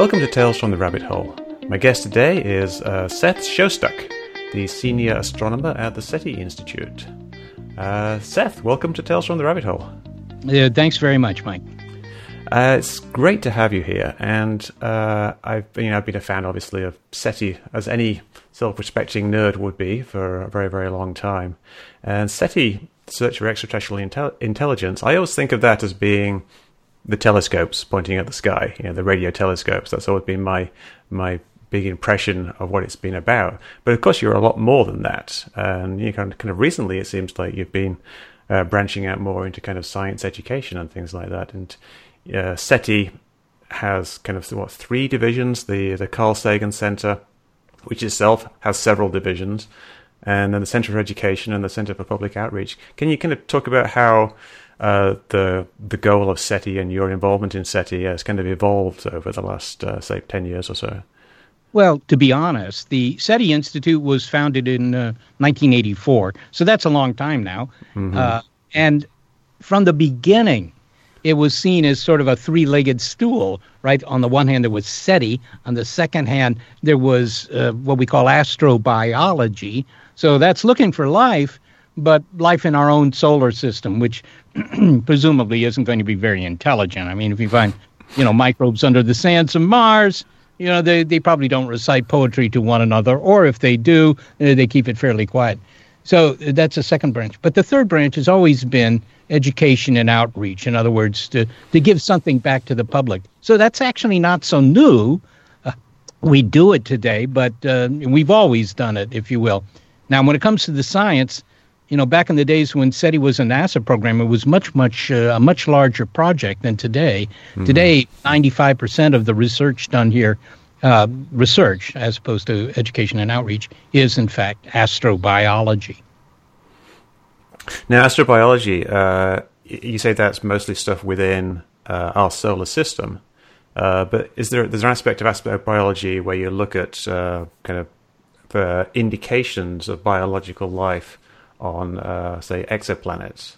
Welcome to Tales from the Rabbit Hole. My guest today is uh, Seth Shostak, the senior astronomer at the SETI Institute. Uh, Seth, welcome to Tales from the Rabbit Hole. Uh, thanks very much, Mike. Uh, it's great to have you here, and uh, I've you know I've been a fan, obviously, of SETI as any self-respecting nerd would be for a very very long time. And SETI, Search for Extraterrestrial Intel- Intelligence, I always think of that as being the telescopes pointing at the sky, you know, the radio telescopes. That's always been my my big impression of what it's been about. But of course, you're a lot more than that. And you kind of, kind of recently, it seems like you've been uh, branching out more into kind of science education and things like that. And uh, SETI has kind of what three divisions: the the Carl Sagan Center, which itself has several divisions, and then the Center for Education and the Center for Public Outreach. Can you kind of talk about how uh, the the goal of SETI and your involvement in SETI has kind of evolved over the last, uh, say, 10 years or so? Well, to be honest, the SETI Institute was founded in uh, 1984, so that's a long time now. Mm-hmm. Uh, and from the beginning, it was seen as sort of a three legged stool, right? On the one hand, there was SETI. On the second hand, there was uh, what we call astrobiology. So that's looking for life, but life in our own solar system, which presumably isn't going to be very intelligent. I mean, if you find, you know, microbes under the sands of Mars, you know, they, they probably don't recite poetry to one another, or if they do, uh, they keep it fairly quiet. So uh, that's a second branch. But the third branch has always been education and outreach. In other words, to, to give something back to the public. So that's actually not so new. Uh, we do it today, but uh, we've always done it, if you will. Now, when it comes to the science, you know, back in the days when SETI was a NASA program, it was much, much uh, a much larger project than today. Mm-hmm. Today, 95% of the research done here, uh, research as opposed to education and outreach, is in fact astrobiology. Now, astrobiology, uh, you say that's mostly stuff within uh, our solar system, uh, but is there there's an aspect of astrobiology where you look at uh, kind of the indications of biological life? On, uh, say, exoplanets.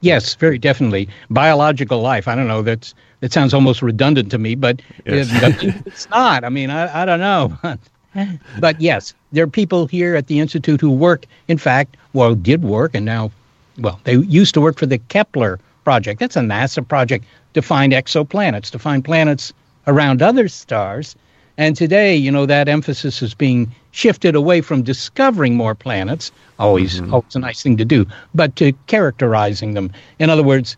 Yes, very definitely. Biological life. I don't know. That's that sounds almost redundant to me, but yes. it's not. I mean, I, I don't know. but yes, there are people here at the institute who work. In fact, well, did work, and now, well, they used to work for the Kepler project. That's a NASA project to find exoplanets, to find planets around other stars. And today, you know, that emphasis is being shifted away from discovering more planets, always, mm-hmm. always a nice thing to do, but to characterizing them. In other words,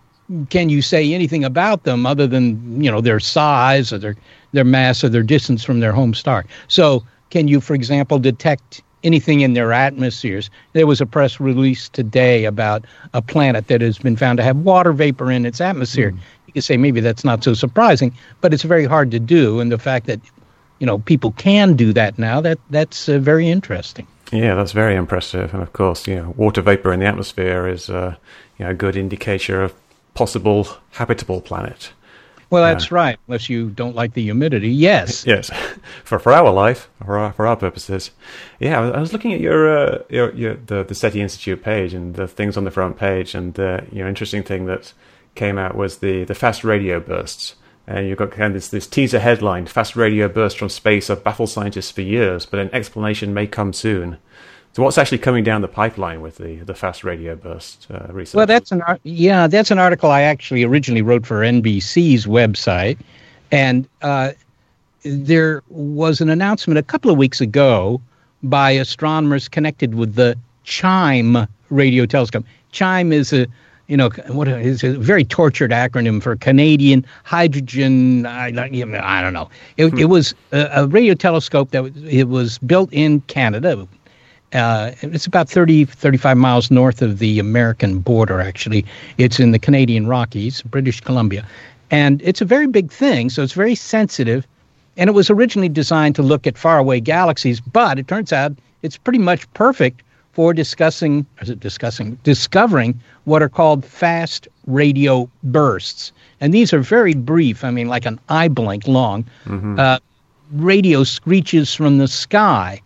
can you say anything about them other than, you know, their size or their, their mass or their distance from their home star? So, can you, for example, detect anything in their atmospheres? There was a press release today about a planet that has been found to have water vapor in its atmosphere. Mm. You could say maybe that's not so surprising, but it's very hard to do. And the fact that you know people can do that now. That that's uh, very interesting. Yeah, that's very impressive. And of course, you know, water vapor in the atmosphere is uh, you know a good indicator of possible habitable planet. Well, that's uh, right. Unless you don't like the humidity, yes. Yes, for for our life, for our, for our purposes. Yeah, I was looking at your uh, your, your the the SETI Institute page and the things on the front page, and the you know interesting thing that came out was the the fast radio bursts. And you've got kind of this, this teaser headline Fast radio burst from space have baffled scientists for years, but an explanation may come soon. So, what's actually coming down the pipeline with the, the fast radio burst uh, recently? Well, that's an yeah, that's an article I actually originally wrote for NBC's website, and uh, there was an announcement a couple of weeks ago by astronomers connected with the CHIME radio telescope. CHIME is a you know, what is a very tortured acronym for Canadian Hydrogen. I, I don't know. It, hmm. it was a, a, radio telescope that it was built in Canada. Uh, it's about 30, 35 miles north of the American border, actually. It's in the Canadian Rockies, British Columbia. And it's a very big thing, so it's very sensitive. And it was originally designed to look at faraway galaxies, but it turns out it's pretty much perfect for discussing, is it discussing, discovering what are called fast radio bursts. And these are very brief, I mean, like an eye blink long. Mm-hmm. Uh, radio screeches from the sky.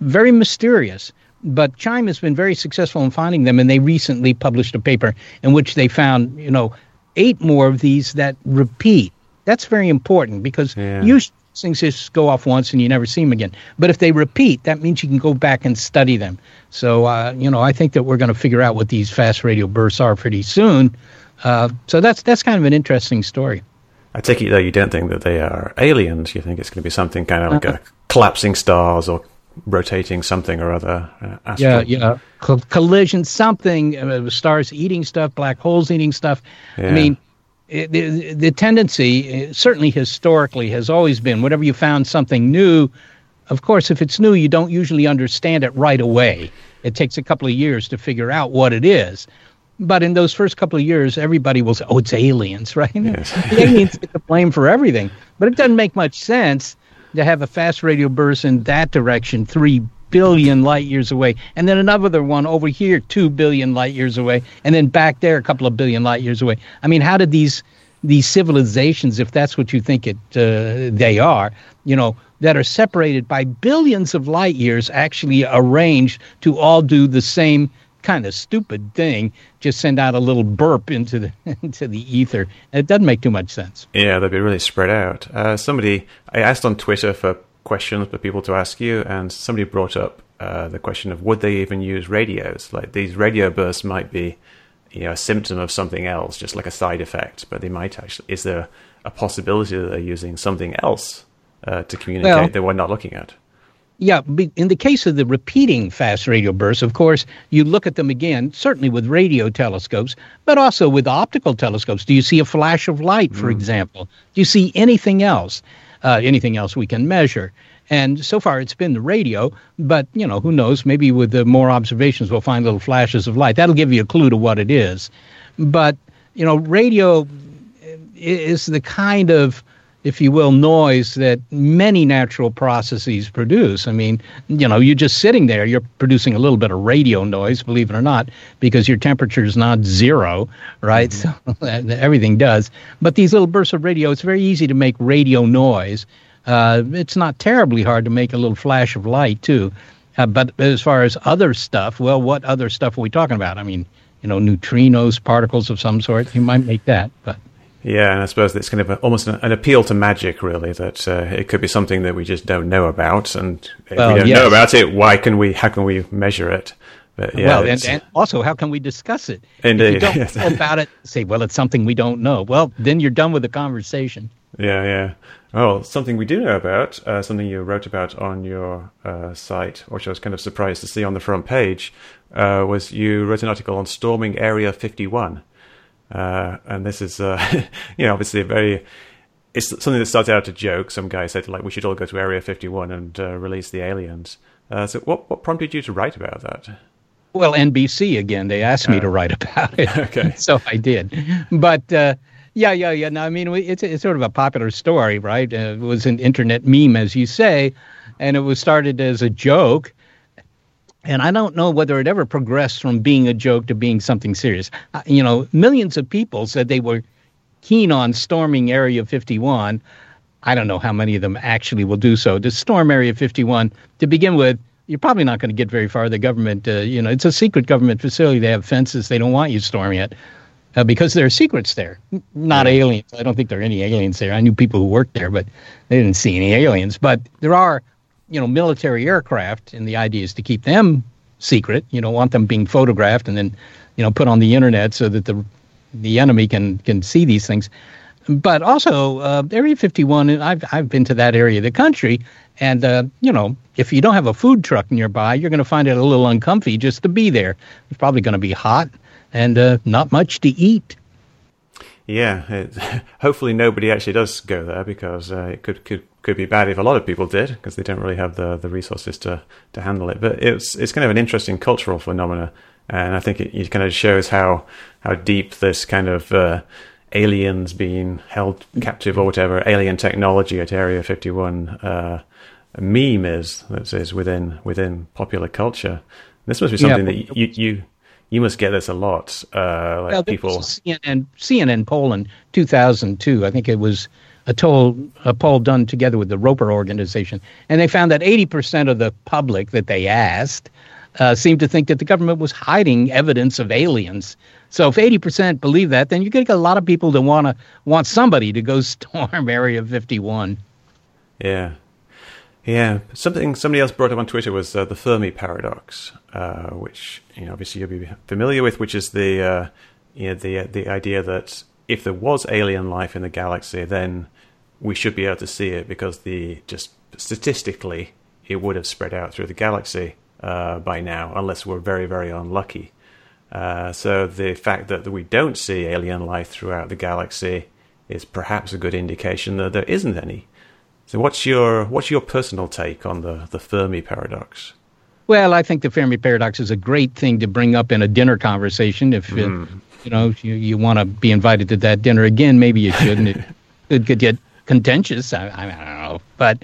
Very mysterious. But Chime has been very successful in finding them, and they recently published a paper in which they found, you know, eight more of these that repeat that's very important because Yeah. usually things just go off once and you never see them again. But if they repeat, that means you can go back and study them. So, uh, you know, I think that we're going to figure out what these fast radio bursts are pretty soon. Uh, so that's that's kind of an interesting story. I take it though you don't think that they are aliens. You think it's going to be something kind of like a collapsing stars or rotating something or other. Uh, Yeah, yeah. Co- collision, something, uh, stars eating stuff, black holes eating stuff. I mean, the, the tendency, uh, certainly historically, has always been whenever you found something new, of course, if it's new, you don't usually understand it right away. It takes a couple of years to figure out what it is. But in those first couple of years, everybody will say, oh, it's aliens, right? Yes. the aliens get the blame for everything. But it doesn't make much sense to have a fast radio burst in that direction, three billion light years away, and then another one over here, two billion light years away, and then back there, a couple of billion light years away. I mean, how did these these civilizations, if that's what you think it uh, they are, you know, that are separated by billions of light years, actually arrange to all do the same kind of stupid thing, just send out a little burp into the into the ether. It doesn't make too much sense. Yeah, they'd be really spread out. Uh, somebody, I asked on Twitter for questions for people to ask you, and somebody brought up uh, the question of would they even use radios? Like these radio bursts might be, you know, a symptom of something else, just like a side effect, but they might actually. Is there a possibility that they're using something else uh, to communicate Well- that we're not looking at? Yeah, in the case of the repeating fast radio bursts, of course, you look at them again, certainly with radio telescopes, but also with optical telescopes. Do you see a flash of light, for example? Do you see anything else? Uh, anything else we can measure? And so far, it's been the radio, but you know, who knows? Maybe with the more observations, we'll find little flashes of light. That'll give you a clue to what it is. But you know, radio is the kind of if you will, noise that many natural processes produce. I mean, you know, you're just sitting there, you're producing a little bit of radio noise, believe it or not, because your temperature is not zero, right? So everything does. But these little bursts of radio, it's very easy to make radio noise. Uh, it's not terribly hard to make a little flash of light, too. Uh, but as far as other stuff, well, what other stuff are we talking about? I mean, you know, neutrinos, particles of some sort, you might make that, but. Yeah, and I suppose it's kind of a, almost an, an appeal to magic, really. That uh, it could be something that we just don't know about, and if Well, we don't yes. know about it, why can we? How can we measure it? But yeah, well, and, and also, how can we discuss it? Indeed, If you don't know about it, say, well, it's something we don't know. Well, then you're done with the conversation. Yeah, yeah. Oh, something we do know about, uh, something you wrote about on your uh, site, which I was kind of surprised to see on the front page, uh, was you wrote an article on storming Area 51. Uh, and this is, uh, you know, obviously a very, it's something that started out a joke. Some guy said, like, we should all go to Area 51 and uh, release the aliens. Uh, so what, what prompted you to write about that? Well, NBC again, they asked me to write about it. Okay. so I did. But uh, yeah, yeah, yeah. No, I mean, it's, it's sort of a popular story, right? Uh, it was an internet meme, as you say, and it was started as a joke. And I don't know whether it ever progressed from being a joke to being something serious. Uh, you know, millions of people said they were keen on storming Area 51. I don't know how many of them actually will do so. To storm Area 51, to begin with, you're probably not going to get very far. The government, uh, you know, it's a secret government facility. They have fences. They don't want you storming it uh, because there are secrets there, not aliens. I don't think there are any aliens there. I knew people who worked there, but they didn't see any aliens. But there are, you know, military aircraft, and the idea is to keep them secret. You don't want them being photographed and then, you know, put on the internet so that the the enemy can can see these things. But also, uh, Area 51, and I've I've been to that area of the country, and uh, you know, if you don't have a food truck nearby, you're going to find it a little uncomfy just to be there. It's probably going to be hot and uh, not much to eat. Yeah, it, hopefully nobody actually does go there because uh, it could, could could be bad if a lot of people did because they don't really have the, the resources to, to handle it. But it's it's kind of an interesting cultural phenomena, and I think it, it kind of shows how how deep this kind of uh, aliens being held captive or whatever alien technology at Area Fifty One uh, meme is that is within within popular culture. This must be Yeah. something that you you you must get this a lot. Uh, like Well, people. CNN CNN poll in 2002. I think it was a poll a poll done together with the Roper organization, and they found that 80% of the public that they asked uh, seemed to think that the government was hiding evidence of aliens. So if 80% believe that, then you're going to get a lot of people that want to want somebody to go storm Area 51. Yeah. Yeah, something somebody else brought up on Twitter was uh, the Fermi paradox, uh, which you know obviously you'll be familiar with, which is the uh, you know the the idea that if there was alien life in the galaxy, then we should be able to see it because the just statistically it would have spread out through the galaxy uh, by now, unless we're very very unlucky. Uh, so the fact that we don't see alien life throughout the galaxy is perhaps a good indication that there isn't any. So what's your what's your personal take on the, the Fermi paradox? Well, I think the Fermi paradox is a great thing to bring up in a dinner conversation. If mm. you know you, you want to be invited to that dinner again, maybe you shouldn't. it, it could get contentious. I, I, don't know, but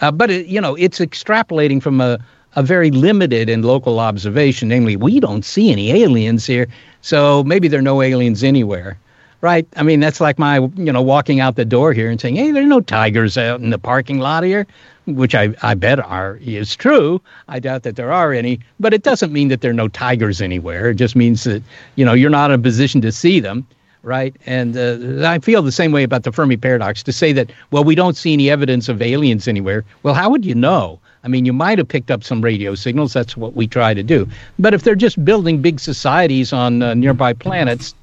uh, but it, you know it's extrapolating from a a very limited and local observation, namely we don't see any aliens here, so maybe there are no aliens anywhere right? I mean, that's like my, you know, walking out the door here and saying, hey, there are no tigers out in the parking lot here, which I, I bet are is true. I doubt that there are any, but it doesn't mean that there are no tigers anywhere. It just means that, you know, you're not in a position to see them. Right. And uh, I feel the same way about the Fermi paradox to say that, well, we don't see any evidence of aliens anywhere. Well, how would you know? I mean, you might have picked up some radio signals. That's what we try to do. But if they're just building big societies on uh, nearby planets,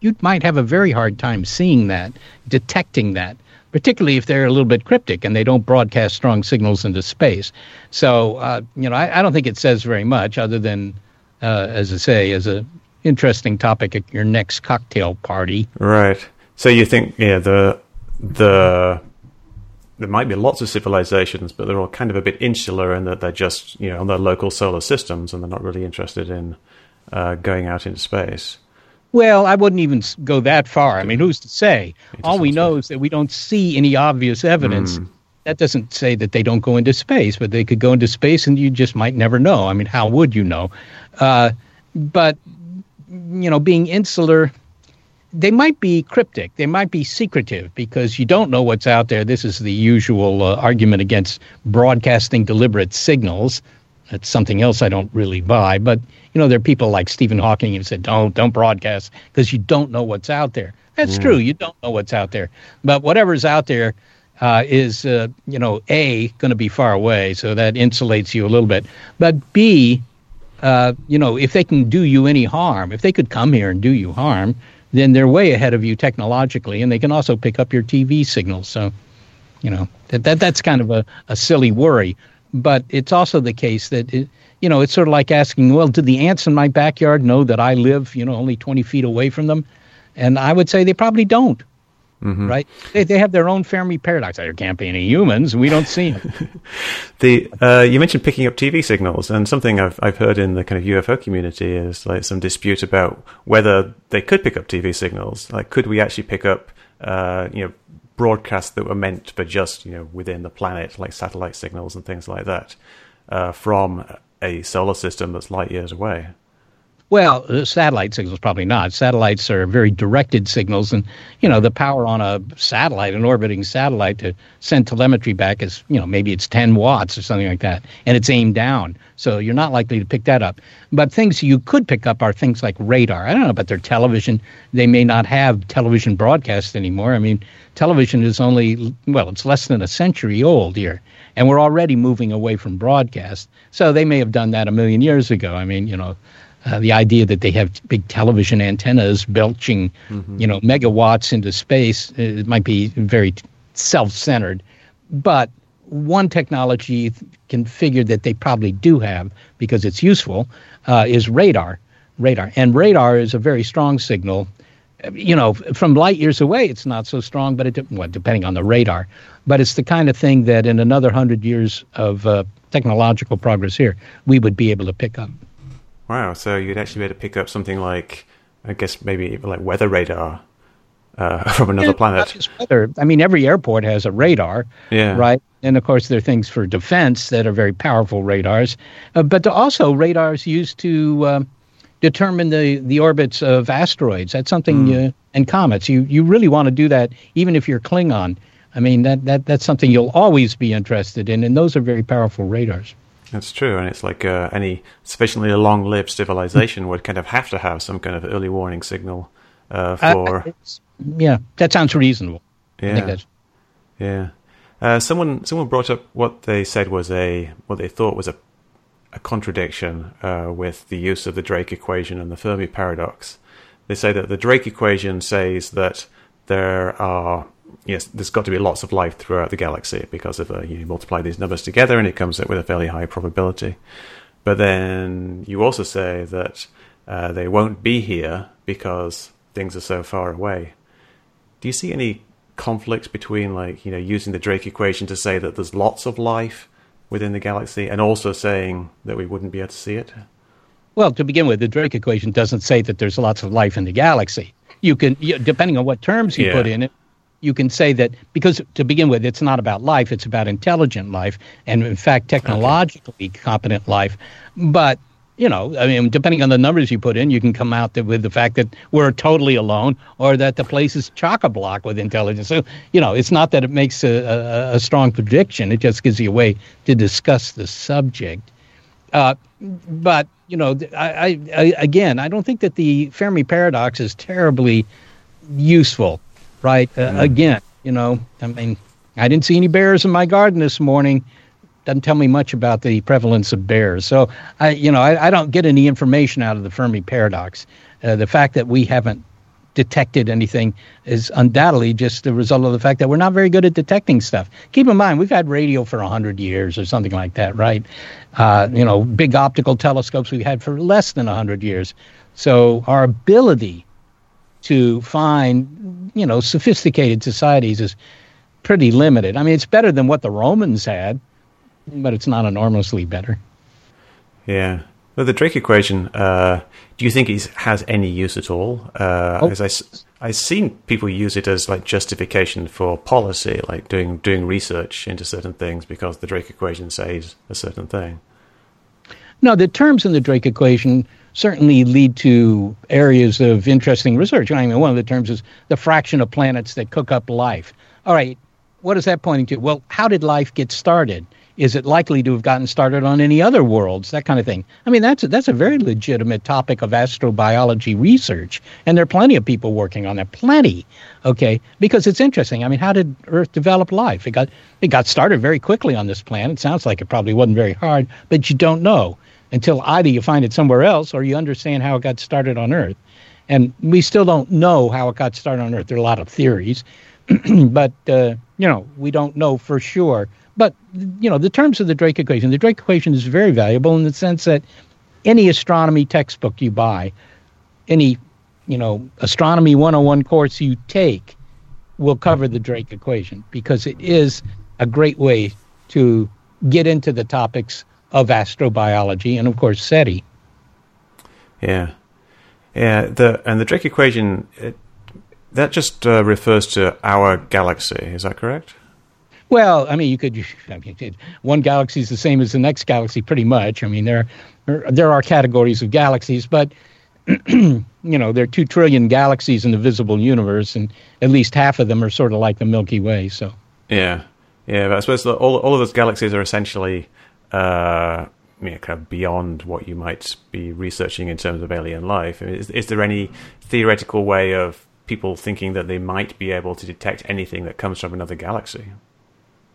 you might have a very hard time seeing that, detecting that, particularly if they're a little bit cryptic and they don't broadcast strong signals into space. So, uh, you know, I, I, don't think it says very much other than, uh, as I say, as a interesting topic at your next cocktail party. Right. So you think, yeah, the the there might be lots of civilizations, but they're all kind of a bit insular in that they're just you know on their local solar systems and they're not really interested in uh, going out into space. Well, I wouldn't even go that far. I mean, who's to say? All we know is that we don't see any obvious evidence. Mm. That doesn't say that they don't go into space, but they could go into space and you just might never know. I mean, how would you know? Uh, but, you know, being insular, they might be cryptic. They might be secretive because you don't know what's out there. This is the usual uh, argument against broadcasting deliberate signals. That's something else I don't really buy. But you know, there are people like Stephen Hawking who said, "Don't don't broadcast because you don't know what's out there." That's mm. true. You don't know what's out there, but whatever's out there uh, is, uh, you know, a going to be far away, so that insulates you a little bit. But b, uh, you know, if they can do you any harm, if they could come here and do you harm, then they're way ahead of you technologically, and they can also pick up your TV signals. So, you know, that, that that's kind of a, a silly worry but it's also the case that it, you know it's sort of like asking, well, do the ants in my backyard know that I live you know only twenty feet away from them? And I would say they probably don't. Mm-hmm. Right? They, they have their own Fermi paradox. There can't be any humans. We don't see them. the uh, you mentioned picking up TV signals, and something I've I've heard in the kind of UFO community is like some dispute about whether they could pick up TV signals. Like, could we actually pick up uh, you know broadcasts that were meant for just you know within the planet, like satellite signals and things like that, uh, from a solar system that's light years away. Well, uh, satellite signals probably not. Satellites are very directed signals, and you know the power on a satellite, an orbiting satellite, to send telemetry back is you know maybe it's 10 watts or something like that, and it's aimed down, so you're not likely to pick that up. But things you could pick up are things like radar. I don't know about their television. They may not have television broadcasts anymore. I mean, television is only well, it's less than a century old here, and we're already moving away from broadcast. So they may have done that a million years ago. I mean, you know uh, the idea that they have big television antennas belching, mm-hmm. you know, megawatts into space, it might be very self-centered. But one technology can figure that they probably do have because it's useful uh, is radar. Radar and radar is a very strong signal. You know, from light years away, it's not so strong, but it well, depending on the radar. But it's the kind of thing that in another hundred years of uh, technological progress here, we would be able to pick up. Wow, so you'd actually be able to pick up something like, I guess maybe like weather radar uh, from another yeah, planet. weather. I mean, every airport has a radar, yeah. right? And of course, there are things for defense that are very powerful radars, uh, but also radars used to uh, determine the, the orbits of asteroids. That's something, mm. and comets. You you really want to do that, even if you're Klingon. I mean, that, that that's something you'll always be interested in, and those are very powerful radars. That's true, and it's like uh, any sufficiently long-lived civilization would kind of have to have some kind of early warning signal uh, for. Uh, yeah, that sounds reasonable. Yeah, yeah. Uh, someone someone brought up what they said was a what they thought was a a contradiction uh, with the use of the Drake equation and the Fermi paradox. They say that the Drake equation says that there are yes, there's got to be lots of life throughout the galaxy because of uh, you multiply these numbers together and it comes up with a fairly high probability. But then you also say that uh, they won't be here because things are so far away. Do you see any conflicts between like you know using the Drake equation to say that there's lots of life within the galaxy and also saying that we wouldn't be able to see it? Well, to begin with, the Drake equation doesn't say that there's lots of life in the galaxy. You can, depending on what terms you yeah. put in it, you can say that because to begin with, it's not about life; it's about intelligent life, and in fact, technologically okay. competent life. But you know, I mean, depending on the numbers you put in, you can come out with the fact that we're totally alone or that the place is chock a block with intelligence. So, you know, it's not that it makes a, a, a, strong prediction, it just gives you a way to discuss the subject. Uh, but, you know, I, I, again, I don't think that the Fermi paradox is terribly useful, right? Uh, mm. Again, you know, I mean, I didn't see any bears in my garden this morning doesn't tell me much about the prevalence of bears. So I, you know, I, I don't get any information out of the Fermi paradox. Uh, the fact that we haven't detected anything is undoubtedly just the result of the fact that we're not very good at detecting stuff. Keep in mind, we've had radio for 100 years or something like that, right? Uh, you know, big optical telescopes we've had for less than 100 years. So our ability to find, you know, sophisticated societies is pretty limited. I mean, it's better than what the Romans had but it's not enormously better. Yeah. Well, the Drake equation, uh, do you think it has any use at all? Uh, oh. As I, I've seen people use it as like justification for policy, like doing doing research into certain things because the Drake equation says a certain thing. No, the terms in the Drake equation certainly lead to areas of interesting research. I mean, one of the terms is the fraction of planets that cook up life. All right, what is that pointing to? Well, how did life get started? is it likely to have gotten started on any other worlds? That kind of thing. I mean, that's a, that's a very legitimate topic of astrobiology research, and there are plenty of people working on that. Plenty, okay, because it's interesting. I mean, how did Earth develop life? It got it got started very quickly on this planet. It sounds like it probably wasn't very hard, but you don't know until either you find it somewhere else or you understand how it got started on Earth. And we still don't know how it got started on Earth. There are a lot of theories, but uh, you know we don't know for sure but you know, the terms of the Drake equation. The Drake equation is very valuable in the sense that any astronomy textbook you buy, any you know astronomy 101 course you take, will cover the Drake equation because it is a great way to get into the topics of astrobiology and of course SETI. Yeah, yeah. The and the Drake equation it, that just uh, refers to our galaxy. Is that correct? Well, I mean, you could. I mean, one galaxy is the same as the next galaxy, pretty much. I mean, there, there are categories of galaxies, but you know, there are two trillion galaxies in the visible universe, and at least half of them are sort of like the Milky Way. So. Yeah, yeah, but I suppose all all of those galaxies are essentially. Uh, kind of beyond what you might be researching in terms of alien life. Is, is there any theoretical way of people thinking that they might be able to detect anything that comes from another galaxy?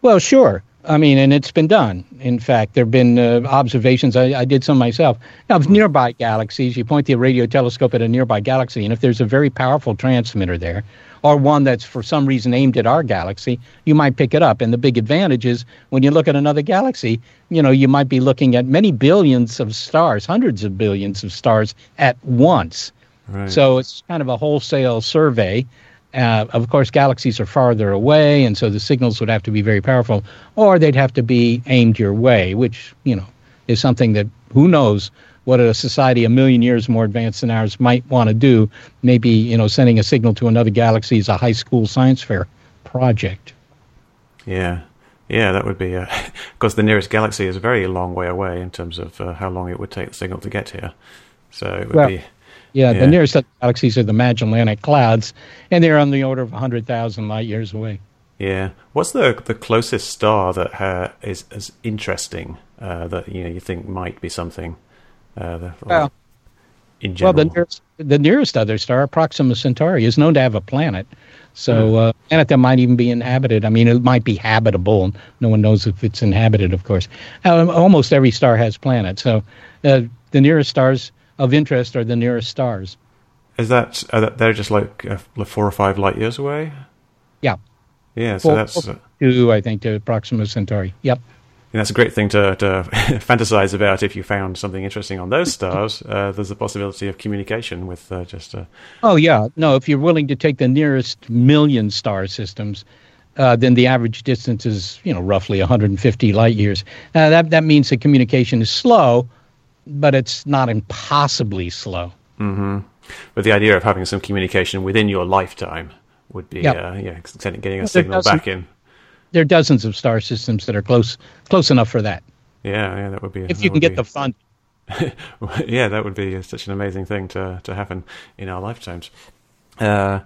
Well, sure. I mean, and it's been done. In fact, there have been uh, observations. I, I, did some myself. Now, of nearby galaxies, you point the radio telescope at a nearby galaxy, and if there's a very powerful transmitter there, or one that's for some reason aimed at our galaxy, you might pick it up. And the big advantage is when you look at another galaxy, you know, you might be looking at many billions of stars, hundreds of billions of stars at once. Right. So it's kind of a wholesale survey uh, of course, galaxies are farther away, and so the signals would have to be very powerful, or they'd have to be aimed your way, which you know is something that who knows what a society a million years more advanced than ours might want to do. Maybe you know sending a signal to another galaxy is a high school science fair project. Yeah, yeah, that would be because uh, the nearest galaxy is a very long way away in terms of uh, how long it would take the signal to get here. So it would well, be yeah, yeah, the nearest galaxies are the Magellanic Clouds, and they're on the order of 100,000 light years away. Yeah. What's the the closest star that uh, is is interesting uh, that you know you think might be something? Uh, the, well, in general. Well, the nearest, the nearest other star, Proxima Centauri, is known to have a planet. So, Hmm. uh, planet that might even be inhabited. I mean, it might be habitable. No one knows if it's inhabited, of course. Um, almost every star has planets. So, uh, the nearest stars of interest are the nearest stars. Is that are that- they're just like uh, four or five light years away? Yeah. Yeah. So Four- that's. Uh, Two, I think, to Proxima Centauri. Yep. And that's a great thing to, to fantasize about if you found something interesting on those stars. Uh, there's a possibility of communication with uh, just uh, Oh yeah, no. If you're willing to take the nearest million star systems, uh, then the average distance is you know roughly 150 light years. Uh, that that means that communication is slow, but it's not impossibly slow. But the idea of having some communication within your lifetime would be, Yep. uh, yeah, getting a signal back in. There are dozens of star systems that are close close enough for that. Yeah, yeah, that would be. If you can get be- the fund. yeah, that would be such an amazing thing to to happen in our lifetimes. Uh,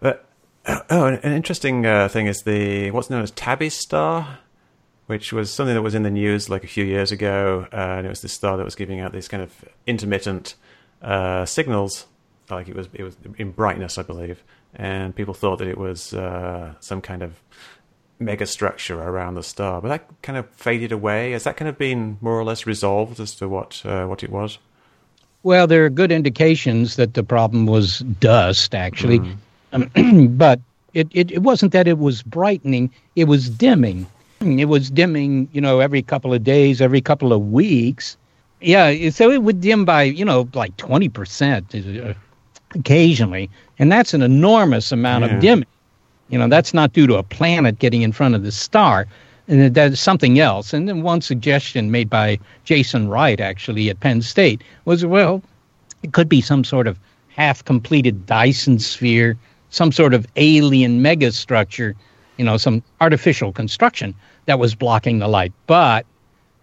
but oh, an an interesting uh, thing is the what's known as Tabby star, which was something that was in the news like a few years ago, uh, and it was this star that was giving out these kind of intermittent uh, signals, like it was it was in brightness, I believe, and people thought that it was uh, some kind of mega structure around the star, but that kind of faded away. Has that kind of been more or less resolved as to what uh, what it was? Well, there are good indications that the problem was dust, actually, um, but it, it, it wasn't that it was brightening; it was dimming. It was dimming, you know, every couple of days, every couple of weeks. Yeah, so it would dim by, you know, like twenty percent uh, occasionally, and that's an enormous amount Yeah. of dimming. You know, that's not due to a planet getting in front of the star. And that's something else. And then one suggestion made by Jason Wright, actually, at Penn State, was well, it could be some sort of half completed Dyson sphere, some sort of alien megastructure, you know, some artificial construction that was blocking the light. But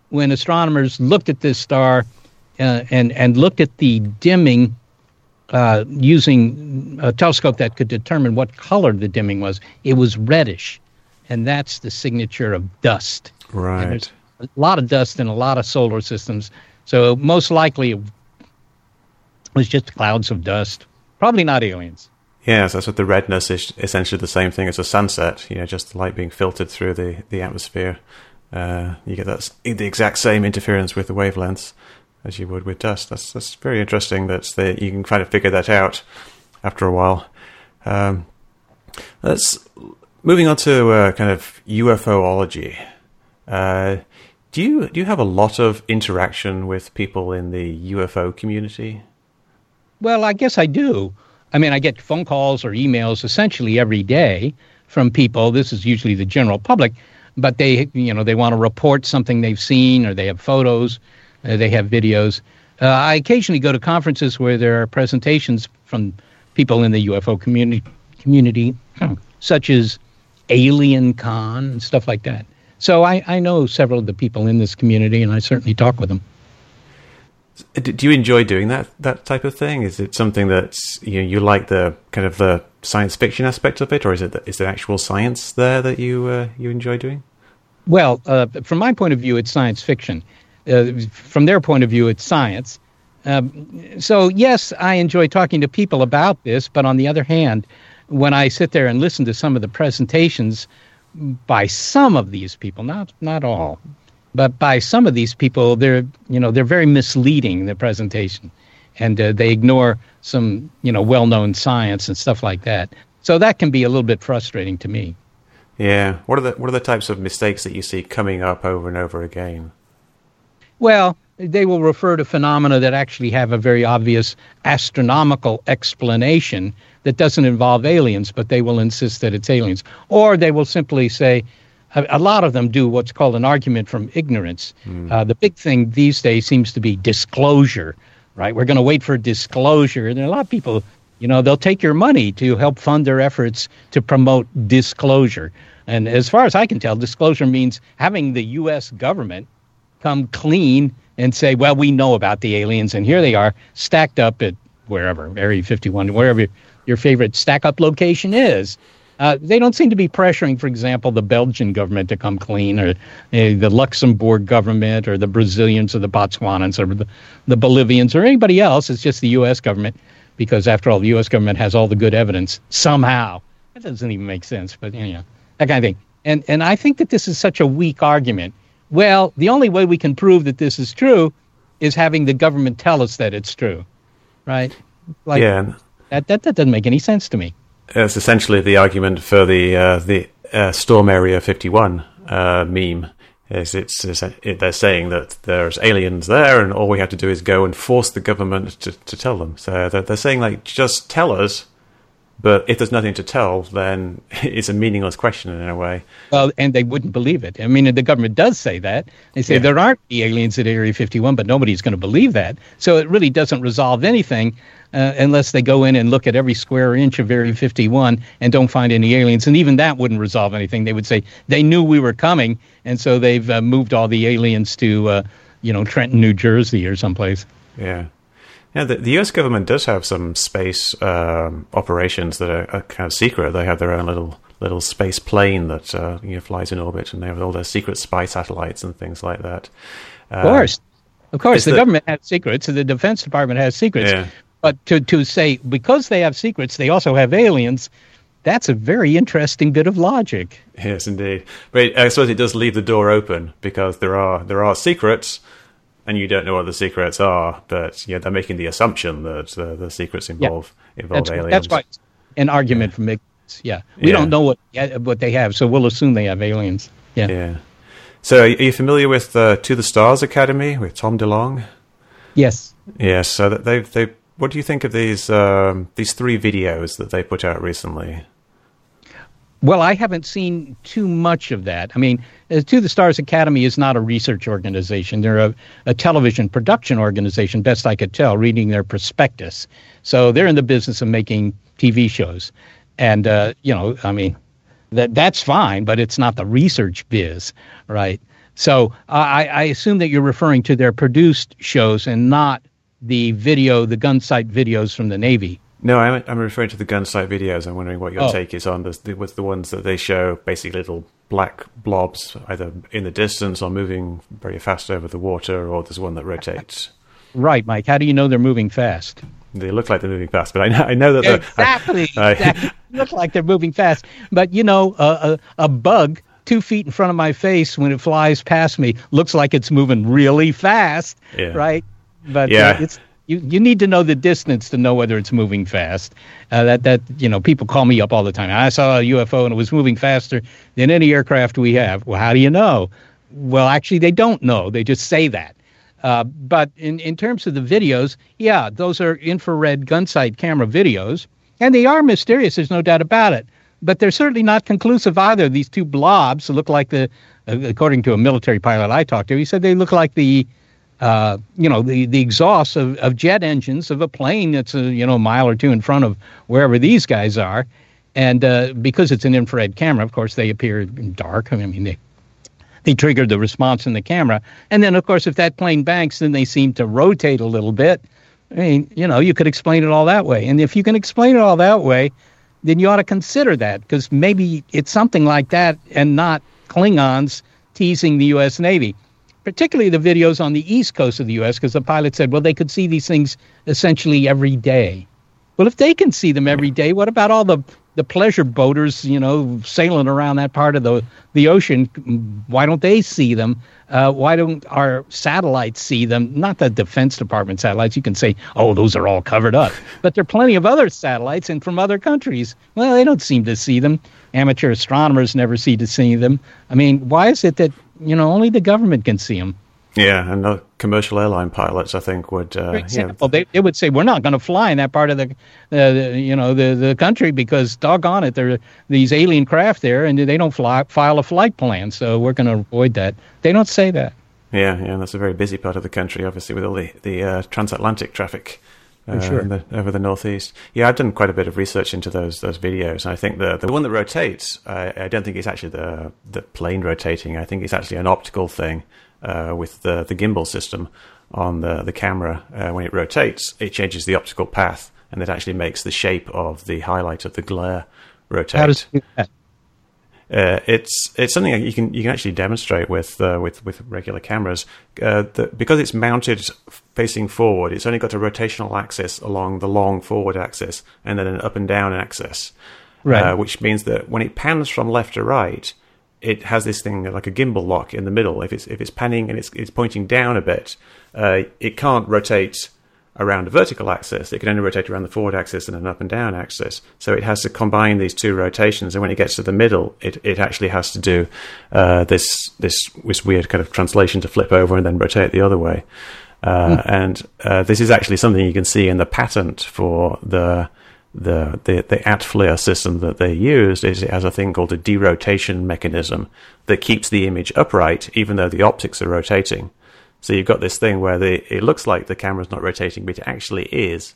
when astronomers looked at this star uh, and, and looked at the dimming uh, using a telescope that could determine what color the dimming was, it was reddish. And that's the signature of dust. And Right. there's a lot of dust in a lot of solar systems. So most likely it was just clouds of dust. Probably not aliens. Yes, that's what the redness is essentially the same thing as a sunset. You know, just the light being filtered through the the atmosphere. Uh, you get that the exact same interference with the wavelengths as you would with dust. That's that's very interesting. That they, you can kind of figure that out after a while. Um, let's moving on to uh, kind of UFOlogy. Uh, do you do you have a lot of interaction with people in the UFO community? Well, I guess I do. I mean, I get phone calls or emails essentially every day from people. This is usually the general public, but they, you know, they want to report something they've seen or they have photos, uh, they have videos. Uh, I occasionally go to conferences where there are presentations from people in the UFO community, community such as Alien Con and stuff like that. So I, I know several of the people in this community, and I certainly talk with them. Do you enjoy doing that that type of thing? Is it something that you know, you like the kind of the science fiction aspect of it, or is it is there actual science there that you uh, you enjoy doing? Well, uh, from my point of view, it's science fiction. Uh, from their point of view, it's science. Um, so, yes, I enjoy talking to people about this, but on the other hand, when I sit there and listen to some of the presentations by some of these people, not not all, but by some of these people, they're you know they're very misleading the presentation, and uh, they ignore some you know well-known science and stuff like that. So that can be a little bit frustrating to me. Yeah. What are the what are the types of mistakes that you see coming up over and over again? Well, they will refer to phenomena that actually have a very obvious astronomical explanation that doesn't involve aliens, but they will insist that it's aliens. Or they will simply say, a, lot of them do what's called an argument from ignorance. Uh, the big thing these days seems to be disclosure, right? We're going to wait for disclosure. And a lot of people, you know, they'll take your money to help fund their efforts to promote disclosure. And as far as I can tell, disclosure means having the U.S. government come clean and say, well, we know about the aliens, and here they are stacked up at wherever, Area 51, wherever your favorite stack up location is. Uh, they don't seem to be pressuring, for example, the Belgian government to come clean, or uh, the Luxembourg government, or the Brazilians, or the Botswanans, or the, the Bolivians, or anybody else. It's just the U.S. government, because after all, the U.S. government has all the good evidence somehow. That doesn't even make sense, but you know that kind of thing. And and I think that this is such a weak argument. Well, the only way we can prove that this is true is having the government tell us that it's true, right? Like, yeah. That, that that doesn't make any sense to me. It's essentially the argument for the uh, the uh, Storm Area 51 uh, meme. Is it's, it's it, they're saying that there's aliens there, and all we have to do is go and force the government to, to tell them. So they're, they're saying like, just tell us but if there's nothing to tell, then it's a meaningless question in a way. Well, and they wouldn't believe it. I mean, the government does say that. They say yeah. there aren't aliens at Area 51, but nobody's going to believe that. So it really doesn't resolve anything uh, unless they go in and look at every square inch of Area 51 and don't find any aliens. And even that wouldn't resolve anything. They would say they knew we were coming, and so they've uh, moved all the aliens to, uh, you know, Trenton, New Jersey or someplace. Yeah. Yeah, the, the U.S. government does have some space um, operations that are, are, kind of secret. They have their own little little space plane that uh, you know, flies in orbit, and they have all their secret spy satellites and things like that. of course, of course, the, the, government has secrets, and the Defense Department has secrets. Yeah. But to to say because they have secrets, they also have aliens. That's a very interesting bit of logic. Yes, indeed. But I suppose it does leave the door open because there are there are secrets and you don't know what the secrets are, but yeah, they're making the assumption that uh, the secrets involve yeah, involve that's, aliens. That's right. An argument yeah. from MIG. Yeah, we yeah. don't know what what they have, so we'll assume they have aliens. Yeah. Yeah. So, are you familiar with uh, To the Stars Academy with Tom DeLonge? Yes. Yes. So they they. What do you think of these um, these three videos that they put out recently? Well, I haven't seen too much of that. I mean, uh, To the Stars Academy is not a research organization. They're a, a, television production organization, best I could tell, reading their prospectus. So they're in the business of making TV shows. And, uh, you know, I mean, that that's fine, but it's not the research biz, right? So I, I assume that you're referring to their produced shows and not the video, the gun sight videos from the Navy. No, I'm, I'm referring to the gun sight videos. I'm wondering what your oh. take is on this. The, with the ones that they show, basically little black blobs, either in the distance or moving very fast over the water, or there's one that rotates. Right, Mike. How do you know they're moving fast? They look like they're moving fast, but I know, I know that exactly. I, exactly. look like they're moving fast, but you know, a, a, a bug two feet in front of my face when it flies past me looks like it's moving really fast, yeah. right? But yeah. Uh, it's you, you need to know the distance to know whether it's moving fast. Uh, that that you know people call me up all the time. I saw a UFO and it was moving faster than any aircraft we have. Well, how do you know? Well, actually, they don't know. They just say that. Uh, but in, in terms of the videos, yeah, those are infrared gun sight camera videos, and they are mysterious. There's no doubt about it. But they're certainly not conclusive either. These two blobs look like the, uh, according to a military pilot I talked to, he said they look like the uh, you know, the, the exhausts of, of jet engines of a plane that's a you know a mile or two in front of wherever these guys are, and uh, because it's an infrared camera, of course they appear dark. I mean they they trigger the response in the camera, and then of course if that plane banks, then they seem to rotate a little bit. I mean, you know, you could explain it all that way, and if you can explain it all that way, then you ought to consider that because maybe it's something like that and not Klingons teasing the U.S. Navy particularly the videos on the east coast of the U.S., because the pilot said, well, they could see these things essentially every day. Well, if they can see them every day, what about all the the pleasure boaters, you know, sailing around that part of the the ocean? Why don't they see them? Uh, why don't our satellites see them? Not the Defense Department satellites. You can say, oh, those are all covered up, but there are plenty of other satellites and from other countries. Well, they don't seem to see them. Amateur astronomers never seem to see them. I mean, why is it that you know, only the government can see them. Yeah, and the commercial airline pilots, I think, would. Uh, For example, they, they would say, "We're not going to fly in that part of the, uh, the, you know, the, the country because doggone it, there are these alien craft there, and they don't fly, file a flight plan, so we're going to avoid that." They don't say that. Yeah, yeah, that's a very busy part of the country, obviously, with all the the uh, transatlantic traffic. Uh, sure. the, over the northeast. Yeah, I've done quite a bit of research into those those videos. I think the the one that rotates, I, I don't think it's actually the the plane rotating. I think it's actually an optical thing uh, with the the gimbal system on the the camera. Uh, when it rotates, it changes the optical path, and it actually makes the shape of the highlight of the glare rotate. How does it do that? Uh, it's it's something that you can you can actually demonstrate with uh, with with regular cameras. Uh, that because it's mounted facing forward, it's only got a rotational axis along the long forward axis, and then an up and down axis, Right. uh, which means that when it pans from left to right, it has this thing like a gimbal lock in the middle. If it's if it's panning and it's it's pointing down a bit, uh, it can't rotate around a vertical axis. It can only rotate around the forward axis and an up and down axis. So it has to combine these two rotations. And when it gets to the middle, it, it actually has to do uh, this, this this weird kind of translation to flip over and then rotate the other way. Uh, And uh, this is actually something you can see in the patent for the the the, the ATFLIR system that they used. Is it has a thing called a derotation mechanism that keeps the image upright even though the optics are rotating. So you've got this thing where the, it looks like the camera's not rotating, but it actually is,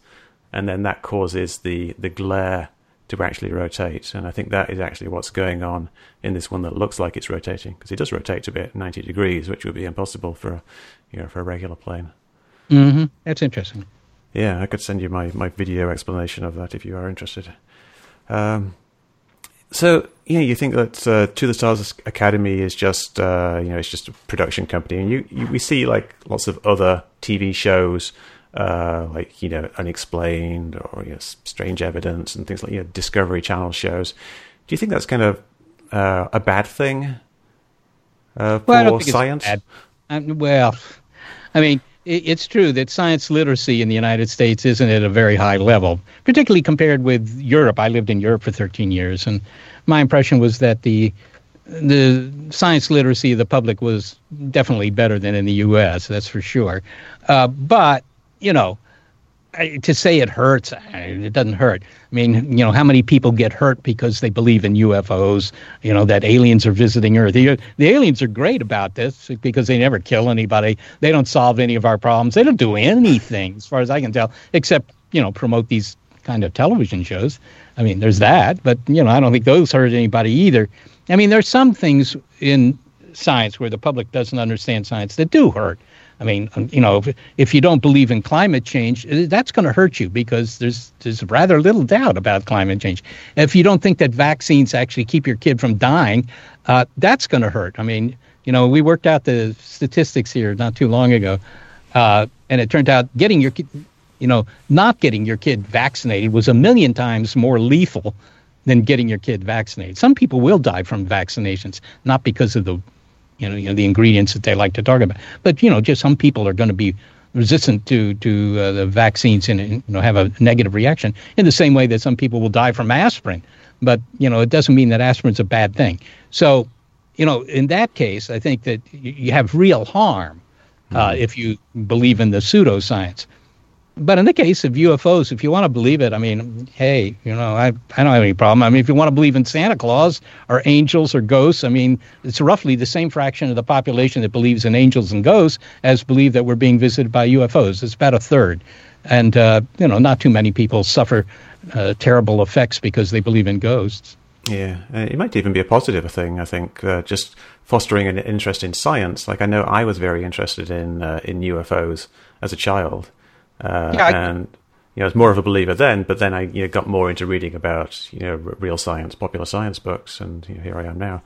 and then that causes the, the glare to actually rotate. And I think that is actually what's going on in this one that looks like it's rotating, because it does rotate a bit, 90 degrees, which would be impossible for a, you know, for a regular plane. hmm That's interesting. Yeah, I could send you my, my video explanation of that if you are interested. Um, so you know, you think that uh, To the Stars Academy is just uh, you know it's just a production company, and you, you we see like lots of other TV shows. Uh, like you know, unexplained or you know, strange evidence and things like you know, Discovery Channel shows. Do you think that's kind of uh, a bad thing uh, for Well, I don't think science? Um, well, I mean, it's true that science literacy in the United States isn't at a very high level, particularly compared with Europe. I lived in Europe for 13 years, and my impression was that the the science literacy of the public was definitely better than in the U.S. That's for sure. Uh, but you know, I, to say it hurts, it doesn't hurt. I mean, you know, how many people get hurt because they believe in UFOs? You know, that aliens are visiting Earth. The, the aliens are great about this because they never kill anybody. They don't solve any of our problems. They don't do anything, as far as I can tell, except you know, promote these kind of television shows. I mean, there's that, but you know, I don't think those hurt anybody either. I mean, there's some things in science where the public doesn't understand science that do hurt. I mean, um, you know, if, if you don't believe in climate change, uh, that's going to hurt you because there's there's rather little doubt about climate change. If you don't think that vaccines actually keep your kid from dying, uh, that's going to hurt. I mean, you know, we worked out the statistics here not too long ago, uh, and it turned out getting your you know, not getting your kid vaccinated was a million times more lethal than getting your kid vaccinated. Some people will die from vaccinations, not because of the you know, you know the ingredients that they like to talk about. But you know, just some people are going to be resistant to to uh, the vaccines and you know have a negative reaction in the same way that some people will die from aspirin. But you know, it doesn't mean that aspirin's a bad thing. So, you know, in that case, I think that you have real harm uh, if you believe in the pseudoscience. But in the case of UFOs, if you want to believe it, I mean, hey, you know, I, I don't have any problem. I mean, if you want to believe in Santa Claus or angels or ghosts, I mean, it's roughly the same fraction of the population that believes in angels and ghosts as believe that we're being visited by UFOs. It's about a third. And, uh, you know, not too many people suffer uh, terrible effects because they believe in ghosts. Yeah, uh, it might even be a positive thing. I think uh, just fostering an interest in science. Like I know I was very interested in uh, in UFOs as a child, uh, Yeah, I- and you know, I was more of a believer then. But then I you know, got more into reading about you know r- real science, popular science books, and you know, here I am now.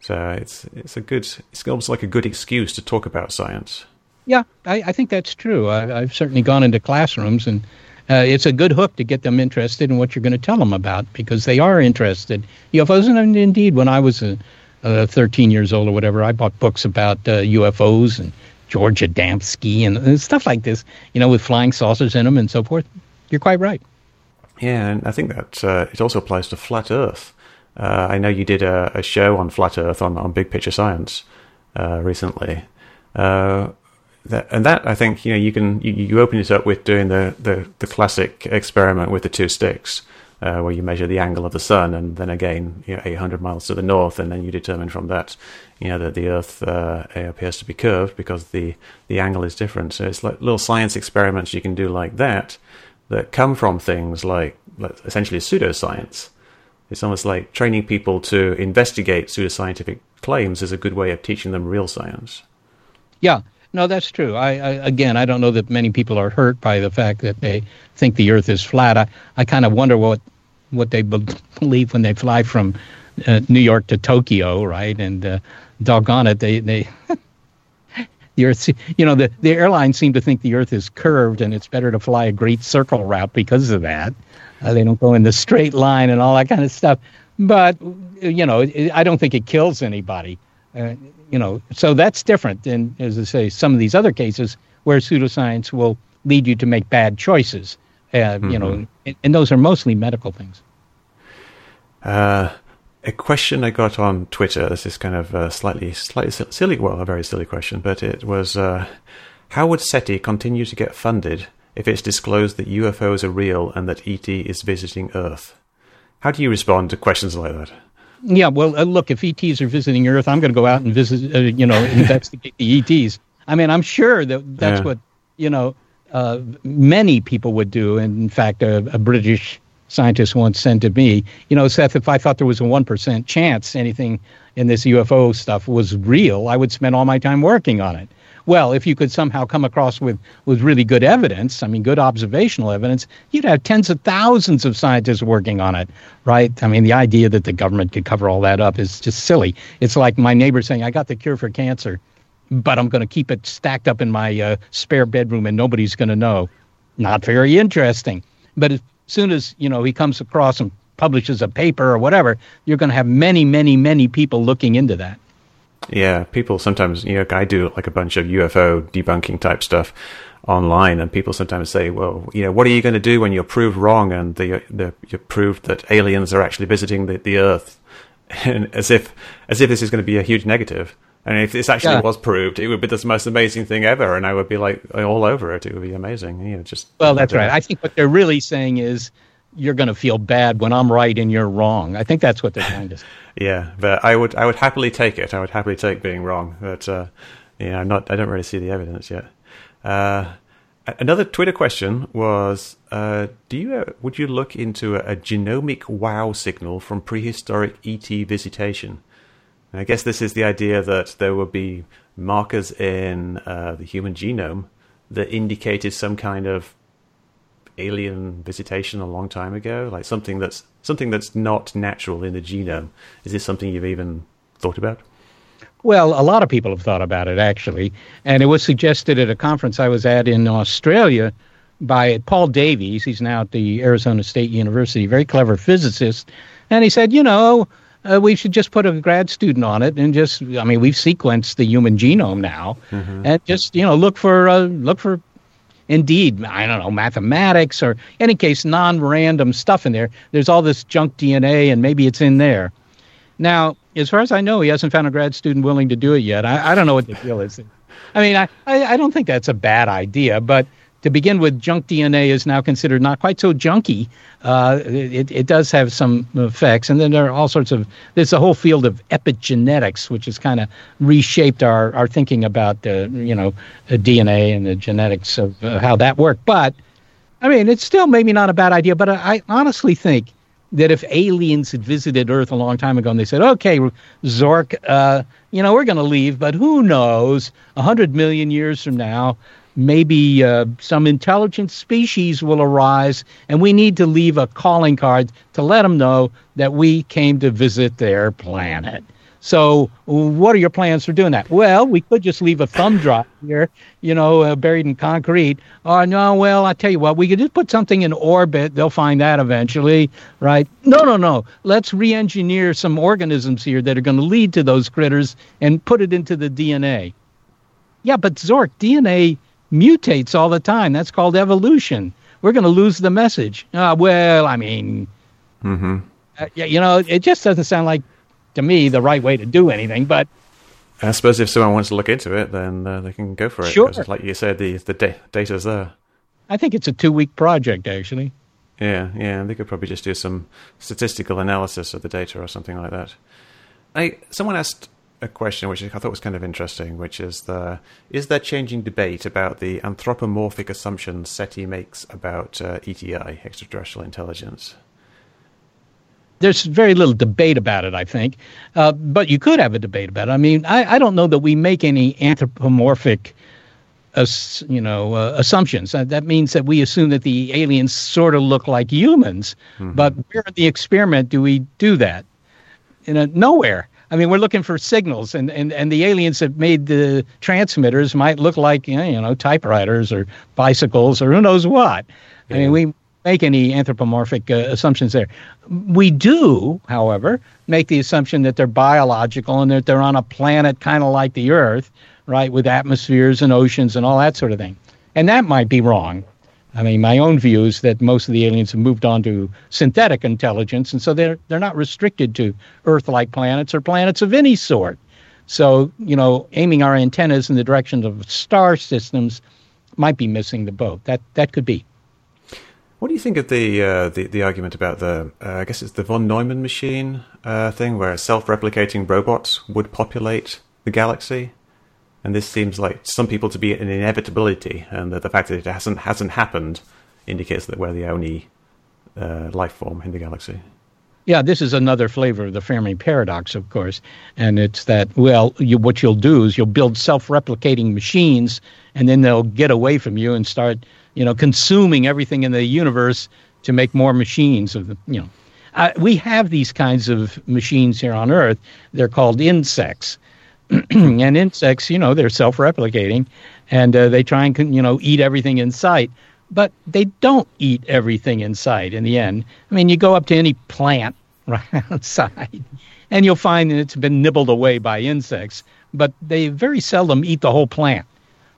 So it's it's a good it's almost like a good excuse to talk about science. Yeah, I, I think that's true. I, I've certainly gone into classrooms, and uh, it's a good hook to get them interested in what you're going to tell them about because they are interested. UFOs, and indeed, when I was uh, uh, 13 years old or whatever, I bought books about uh, UFOs and George Adamski and, and stuff like this, you know, with flying saucers in them and so forth. You're quite right. Yeah, and I think that uh, it also applies to flat Earth. Uh, I know you did a, a show on flat Earth on, on Big Picture Science uh, recently. Uh, that, and that I think you know you can you, you open it up with doing the, the, the classic experiment with the two sticks, uh, where you measure the angle of the sun, and then again you know, 800 miles to the north, and then you determine from that you know that the Earth uh, appears to be curved because the the angle is different. So it's like little science experiments you can do like that that come from things like, like essentially pseudoscience. It's almost like training people to investigate pseudoscientific claims is a good way of teaching them real science. Yeah, no, that's true. I, I again, I don't know that many people are hurt by the fact that they think the Earth is flat. I, I kind of wonder what what they be- believe when they fly from uh, New York to Tokyo, right? And uh, doggone it, they they. the Earth, you know, the, the airlines seem to think the Earth is curved and it's better to fly a great circle route because of that. Uh, they don't go in the straight line and all that kind of stuff. But, you know, it, I don't think it kills anybody. Uh, you know, so that's different than, as I say, some of these other cases where pseudoscience will lead you to make bad choices. Uh, mm-hmm. You know, mm-hmm. and, and, those are mostly medical things. Uh, a question I got on Twitter. This is kind of a slightly, slightly silly, well, a very silly question, but it was: uh, How would SETI continue to get funded if it's disclosed that UFOs are real and that ET is visiting Earth? How do you respond to questions like that? Yeah, well, uh, look, if ETs are visiting Earth, I'm going to go out and visit, uh, you know, investigate the ETs. I mean, I'm sure that that's yeah. what you know uh, many people would do. And in fact, a, a British scientist once said to me, you know, Seth, if I thought there was a 1% chance anything in this UFO stuff was real, I would spend all my time working on it. Well, if you could somehow come across with, with really good evidence, I mean, good observational evidence, you'd have tens of thousands of scientists working on it, right? I mean, the idea that the government could cover all that up is just silly. It's like my neighbor saying, I got the cure for cancer, but I'm going to keep it stacked up in my uh, spare bedroom and nobody's going to know. Not very interesting. But soon as you know he comes across and publishes a paper or whatever, you're going to have many, many, many people looking into that. Yeah, people sometimes, you know, I do like a bunch of UFO debunking type stuff online, and people sometimes say, "Well, you know, what are you going to do when you're proved wrong and the, the you're proved that aliens are actually visiting the, the Earth?" And as if as if this is going to be a huge negative. And if this actually yeah. was proved, it would be the most amazing thing ever, and I would be like all over it. It would be amazing. You know, just well, that's right. I think what they're really saying is you're going to feel bad when I'm right and you're wrong. I think that's what they're trying to say. yeah, but I would I would happily take it. I would happily take being wrong. But uh, yeah, I'm not. I don't really see the evidence yet. Uh, another Twitter question was: uh, Do you uh, would you look into a, a genomic wow signal from prehistoric ET visitation? I guess this is the idea that there would be markers in uh, the human genome that indicated some kind of alien visitation a long time ago, like something that's something that's not natural in the genome. Is this something you've even thought about? Well, a lot of people have thought about it actually, and it was suggested at a conference I was at in Australia by Paul Davies. He's now at the Arizona State University, very clever physicist, and he said, you know uh, we should just put a grad student on it and just i mean we've sequenced the human genome now. Mm-hmm. and just you know look for uh, look for indeed i don't know mathematics or any case non-random stuff in there. There's all this junk dna and maybe it's in there. Now as far as i know he hasn't found a grad student willing to do it yet. I, I don't know what the deal is. I mean I, I, I don't think that's a bad idea but to begin with, junk DNA is now considered not quite so junky. Uh, it, it does have some effects. And then there are all sorts of, there's a whole field of epigenetics, which has kind of reshaped our, our thinking about, uh, you know, DNA and the genetics of uh, how that worked. But, I mean, it's still maybe not a bad idea, but I, I honestly think that if aliens had visited Earth a long time ago and they said, okay, Zork, uh, you know, we're going to leave, but who knows, a hundred million years from now, maybe uh, some intelligent species will arise, and we need to leave a calling card to let them know that we came to visit their planet. So, what are your plans for doing that? Well, we could just leave a thumb drive here, you know, uh, buried in concrete. Or, no, well, I tell you what, we could just put something in orbit. They'll find that eventually, right? No, no, no. Let's re engineer some organisms here that are going to lead to those critters and put it into the DNA. Yeah, but Zork, DNA mutates all the time. That's called evolution. We're going to lose the message. Uh, well, I mean, mm-hmm. uh, yeah, you know, it just doesn't sound like to me the right way to do anything. But I suppose if someone wants to look into it, then uh, they can go for it. Sure, like you said, the the da- data's there. I think it's a two week project, actually. Yeah, yeah, they could probably just do some statistical analysis of the data or something like that. I someone asked a question which I thought was kind of interesting, which is the is there changing debate about the anthropomorphic assumptions SETI makes about uh, ETI, extraterrestrial intelligence? There's very little debate about it, I think, uh, but you could have a debate about it. I mean, I, I don't know that we make any anthropomorphic as, you know, uh, assumptions. Uh, that means that we assume that the aliens sort of look like humans, mm-hmm. but where in the experiment do we do that? In a, nowhere. I mean, we're looking for signals, and, and, and the aliens that made the transmitters might look like you know typewriters or bicycles or who knows what. Yeah. I mean, we make any anthropomorphic uh, assumptions there. We do, however, make the assumption that they're biological and that they're on a planet kind of like the Earth, right, with atmospheres and oceans and all that sort of thing. And that might be wrong. I mean, my own view is that most of the aliens have moved on to synthetic intelligence, and so they're they're not restricted to Earth-like planets or planets of any sort. So, you know, aiming our antennas in the direction of star systems might be missing the boat. That that could be. What do you think of the uh, the, the argument about the uh, I guess it's the von Neumann machine uh, thing, where self-replicating robots would populate the galaxy? And this seems like some people to be an inevitability, and that the fact that it hasn't hasn't happened indicates that we're the only uh, life form in the galaxy. Yeah, this is another flavor of the Fermi paradox, of course, and it's that well, you, what you'll do is you'll build self-replicating machines, and then they'll get away from you and start, you know, consuming everything in the universe to make more machines of the, you know. Uh, we have these kinds of machines here on Earth. They're called insects and insects, you know, they're self-replicating, and uh, they try and you know eat everything in sight. But they don't eat everything in sight. In the end, I mean, you go up to any plant right outside, and you'll find that it's been nibbled away by insects. But they very seldom eat the whole plant.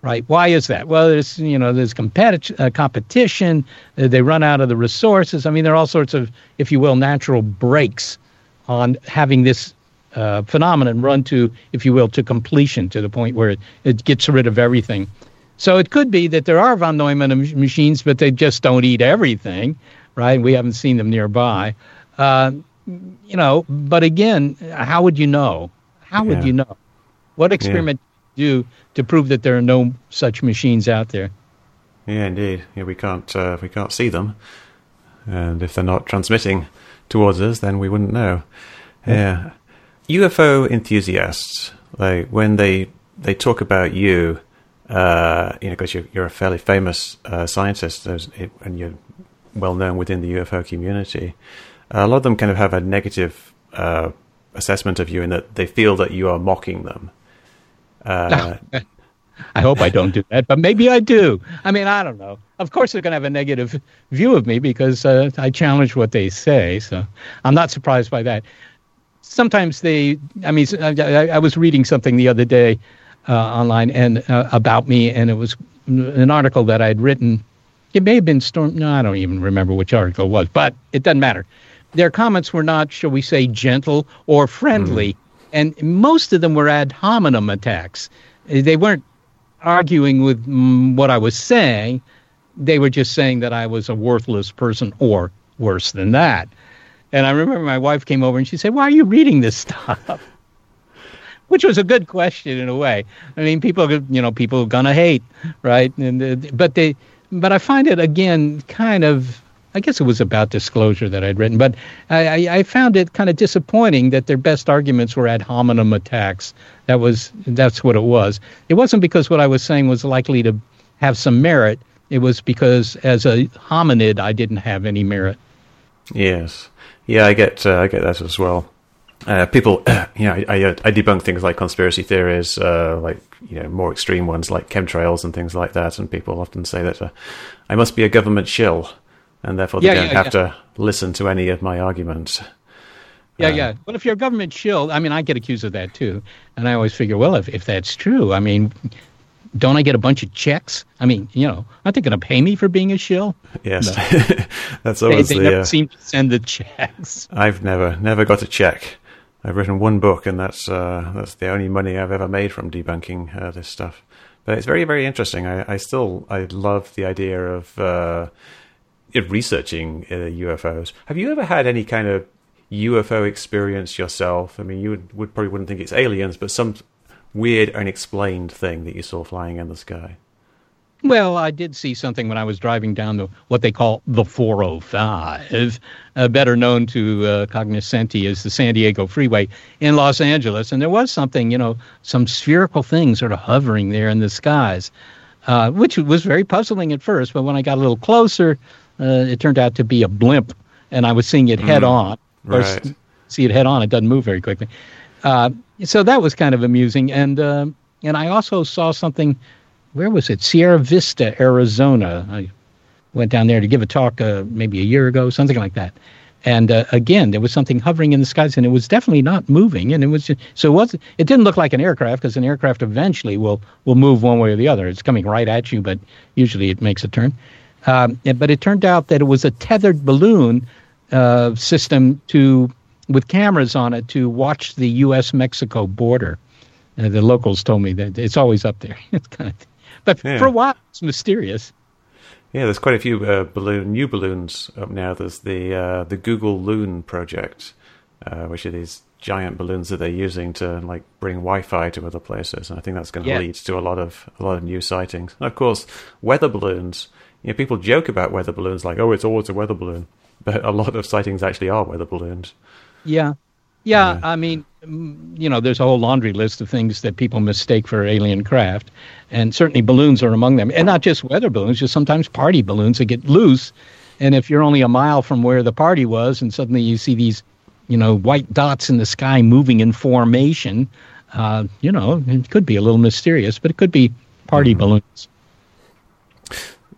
Right? Why is that? Well, there's you know there's competi- uh, competition. Uh, they run out of the resources. I mean, there are all sorts of, if you will, natural brakes on having this uh, phenomenon run to, if you will, to completion to the point where it, it gets rid of everything. So it could be that there are von Neumann machines, but they just don't eat everything, right? We haven't seen them nearby. Uh, you know, but again, how would you know? How would yeah. you know? What experiment yeah. do to prove that there are no such machines out there? Yeah, indeed. Yeah, we can't uh, we can't see them, and if they're not transmitting towards us, then we wouldn't know. Yeah. UFO enthusiasts, like when they they talk about you, uh, you know, because you're, you're a fairly famous uh, scientist and you're well known within the UFO community, a lot of them kind of have a negative uh, assessment of you in that they feel that you are mocking them. Uh, I hope I don't do that, but maybe I do. I mean, I don't know. Of course, they're going to have a negative view of me because uh, I challenge what they say. So I'm not surprised by that sometimes they, I mean, I, I was reading something the other day uh, online and uh, about me, and it was an article that I had written. It may have been Storm. No, I don't even remember which article it was, but it doesn't matter. Their comments were not, shall we say, gentle or friendly, mm. and most of them were ad hominem attacks. They weren't arguing with mm, what I was saying. They were just saying that I was a worthless person, or worse than that. And I remember my wife came over and she said, "Why are you reading this stuff?" Which was a good question in a way. I mean, people, you know, people are gonna hate, right? And uh, but they, but I find it again kind of. I guess it was about disclosure that I'd written, but I, I, found it kind of disappointing that their best arguments were ad hominem attacks. That was that's what it was. It wasn't because what I was saying was likely to have some merit. It was because as a hominid, I didn't have any merit. Yes. Yeah, I get uh, I get that as well. Uh, people, you know, I, I, uh, I, debunk things like conspiracy theories, uh, like you know more extreme ones like chemtrails and things like that. And people often say that uh, I must be a government shill, and therefore they yeah, don't yeah, have yeah. to listen to any of my arguments. Yeah, uh, yeah. Well, if you're a government shill, I mean, I get accused of that too, and I always figure, well, if if that's true, I mean, don't I get a bunch of checks? I mean, you know, aren't they going to pay me for being a shill? Yes, no. that's always they, they the, never uh, seem to send the checks. I've never never got a check. I've written one book, and that's uh, that's the only money I've ever made from debunking uh, this stuff. But it's very very interesting. I, I still I love the idea of uh, researching UFOs. Uh, Have you ever had any kind of UFO experience yourself? I mean, you would, would probably wouldn't think it's aliens, but some weird, unexplained thing that you saw flying in the sky? Well, I did see something when I was driving down the what they call the 405, uh, better known to uh, cognoscenti as the San Diego Freeway in Los Angeles, and there was something, you know, some spherical thing sort of hovering there in the skies. uh, which was very puzzling at first. But when I got a little closer, uh, it turned out to be a blimp, and I was seeing it head mm, on. Right. see it head on, it doesn't move very quickly. So that was kind of amusing, and uh, and I also saw something. Where was it? Sierra Vista, Arizona. I went down there to give a talk uh, maybe a year ago, something like that. And uh, again, there was something hovering in the skies, and it was definitely not moving. And it was just, so it was it didn't look like an aircraft because an aircraft eventually will will move one way or the other. It's coming right at you, but usually it makes a turn. Um, but it turned out that it was a tethered balloon uh, system to with cameras on it to watch the U.S. Mexico border. Uh, the locals told me that it's always up there. it's kind of, but yeah. for a while it's mysterious. Yeah, there's quite a few uh, balloon new balloons up now. There's the uh, the Google Loon project, uh, which are these giant balloons that they're using to like bring Wi-Fi to other places, and I think that's going to yeah. lead to a lot of a lot of new sightings. And of course, weather balloons. You know, people joke about weather balloons like, "Oh, it's always a weather balloon," but a lot of sightings actually are weather balloons. Yeah, yeah, yeah. I mean, you know, there's a whole laundry list of things that people mistake for alien craft, and certainly balloons are among them, and not just weather balloons, just sometimes party balloons that get loose, and if you're only a mile from where the party was, and suddenly you see these, you know, white dots in the sky moving in formation, uh, you know, it could be a little mysterious, but it could be party mm-hmm. balloons.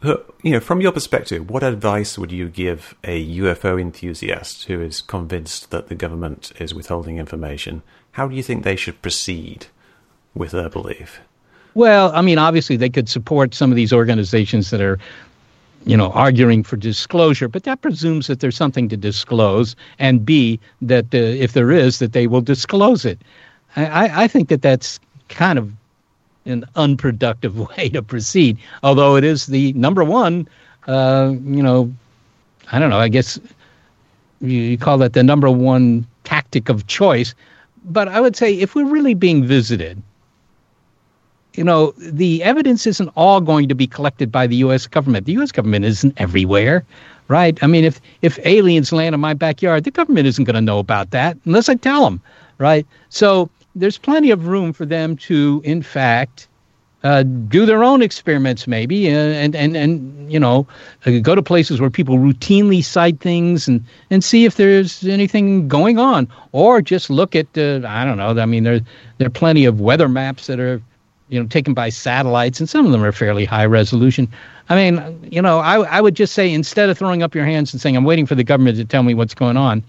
You know, from your perspective, what advice would you give a UFO enthusiast who is convinced that the government is withholding information? How do you think they should proceed with their belief? Well, I mean, obviously they could support some of these organizations that are, you know, arguing for disclosure, but that presumes that there's something to disclose, and B, that uh, if there is, that they will disclose it. I, I think that that's kind of an unproductive way to proceed. Although it is the number one, uh, you know, I don't know. I guess you, call that the number one tactic of choice. But I would say if we're really being visited, you know, the evidence isn't all going to be collected by the U.S. government. The U.S. government isn't everywhere, right? I mean, if if aliens land in my backyard, the government isn't going to know about that unless I tell them, right? So there's plenty of room for them to, in fact, uh, do their own experiments, maybe, uh, and and and you know, uh, go to places where people routinely sight things and and see if there's anything going on, or just look at uh, I don't know. I mean, there there are plenty of weather maps that are, you know, taken by satellites, and some of them are fairly high resolution. I mean, you know, I I would just say instead of throwing up your hands and saying I'm waiting for the government to tell me what's going on,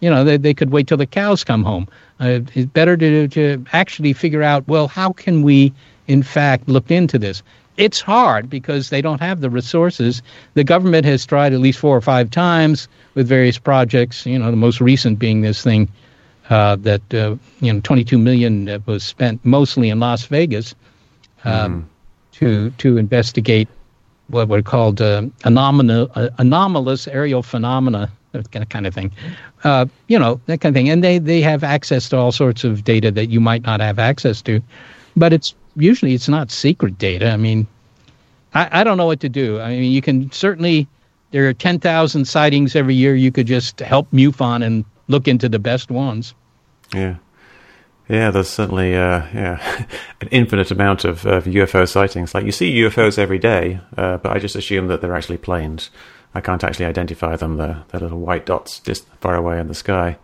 you know, they, they could wait till the cows come home. Uh, it's better to, to actually figure out, well, how can we, in fact, look into this? It's hard because they don't have the resources. The government has tried at least four or five times with various projects, you know, the most recent being this thing uh, that, uh, you know, 22 million was spent mostly in Las Vegas um, mm. to, to investigate what were called uh, anomal- uh, anomalous aerial phenomena kind of thing. Uh, you know, that kind of thing. And they, they have access to all sorts of data that you might not have access to. But it's usually it's not secret data. I mean, I, I don't know what to do. I mean, you can certainly there are ten thousand sightings every year. You could just help MUFON and look into the best ones. Yeah. Yeah, there's certainly uh, yeah an infinite amount of, of UFO sightings. Like you see UFOs every day, uh, but I just assume that they're actually planes. I can't actually identify them. The the little white dots just far away in the sky.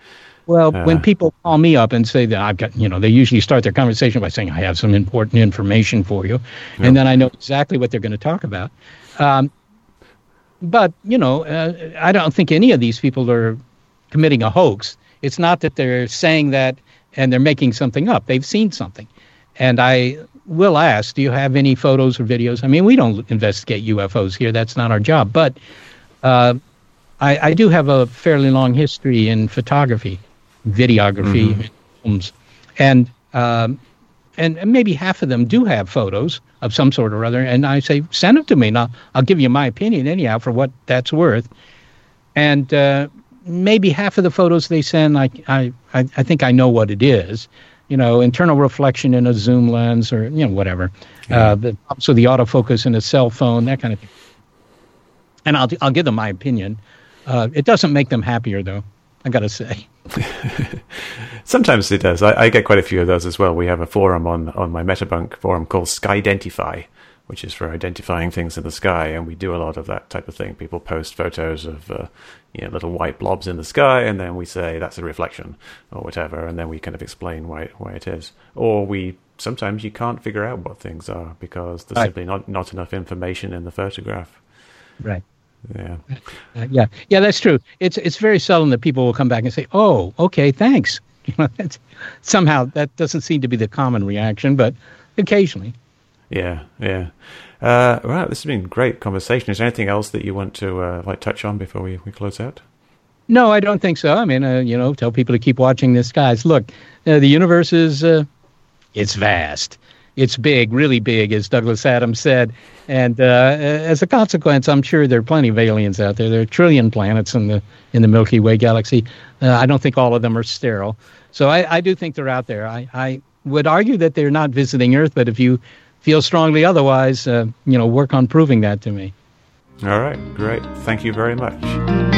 Well, uh, when people call me up and say that I've got, you know, they usually start their conversation by saying, I have some important information for you. And then I know exactly what they're going to talk about. Um, but, you know, uh, I don't think any of these people are committing a hoax. It's not that they're saying that and they're making something up. They've seen something. And I will ask, do you have any photos or videos? I mean, we don't investigate UFOs here. That's not our job. But uh, I, I, do have a fairly long history in photography, videography, mm-hmm. films, and um, and maybe half of them do have photos of some sort or other. And I say, send them to me, and I'll, I'll give you my opinion anyhow for what that's worth. And uh, maybe half of the photos they send, I, I, I think I know what it is. You know, internal reflection in a zoom lens, or you know, whatever. Yeah. Uh, the, so the autofocus in a cell phone, that kind of thing and I'll I'll give them my opinion. Uh, it doesn't make them happier, though. I got to say. Sometimes it does. I, I, get quite a few of those as well. We have a forum on on my Metabunk forum called Skydentify, which is for identifying things in the sky, and we do a lot of that type of thing. People post photos of uh, you know little white blobs in the sky, and then we say that's a reflection or whatever, and then we kind of explain why why it is. Or we sometimes you can't figure out what things are because there's Right. simply not not enough information in the photograph. Right. Yeah. Uh, yeah, yeah, that's true. It's it's very seldom that people will come back and say, "Oh, okay, thanks." You know, that's, somehow that doesn't seem to be the common reaction, but occasionally. Yeah, yeah. Uh, right, this has been a great conversation. Is there anything else that you want to uh, like touch on before we, we close out? No, I don't think so. I mean, uh, you know, tell people to keep watching the skies. Look, uh, the universe is uh, it's vast. It's big, really big, as Douglas Adams said. And uh, as a consequence, I'm sure there are plenty of aliens out there. There are a trillion planets in the in the Milky Way galaxy. Uh, I don't think all of them are sterile. So I, I do think they're out there. I, I would argue that they're not visiting Earth, but if you feel strongly otherwise, uh, you know, work on proving that to me. All right, great. Thank you very much.